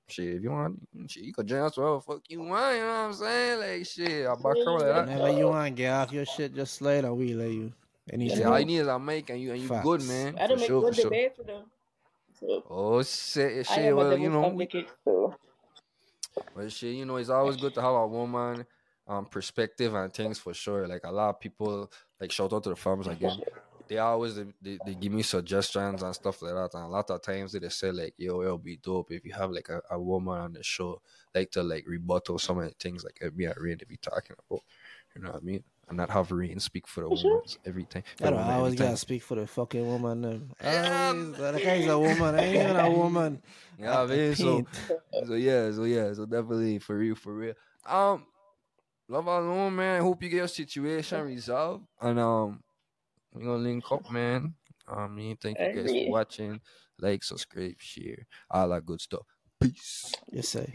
shit, if you want, shit, you could join us. Well, fuck you, want. You know what I'm saying? Like shit, I back her like that. Whenever you want to get off your shit, just slide and we let you. Anytime. Yeah, all you need is a mic and you and you Facts. good, man. I For don't make sure, for good sure. debate for them. So Oh shit, shit. Well, you know, we. So But shit, you know, it's always good to have a woman um perspective and things for sure. Like a lot of people, like shout out to the farmers again. They always they, they, give me suggestions and stuff like that. And a lot of times they say like, yo, it'll be dope if you have like a, a woman on the show, like to like rebuttal some of the things like me and Rain to be talking about. You know what I mean? And not have Rain speak for the woman every time. I don't every always gotta speak for the fucking woman. Them. (laughs) Yeah, Always, that guy's a woman. I ain't even a woman. (laughs) Yeah, I mean, so so yeah, so yeah, so definitely for real, for real. Um, love alone, man. I hope you get your situation resolved, and um, we gonna link up, man. Um, I mean, thank you guys for watching. Like, subscribe, share, all that good stuff. Peace. Yes, sir.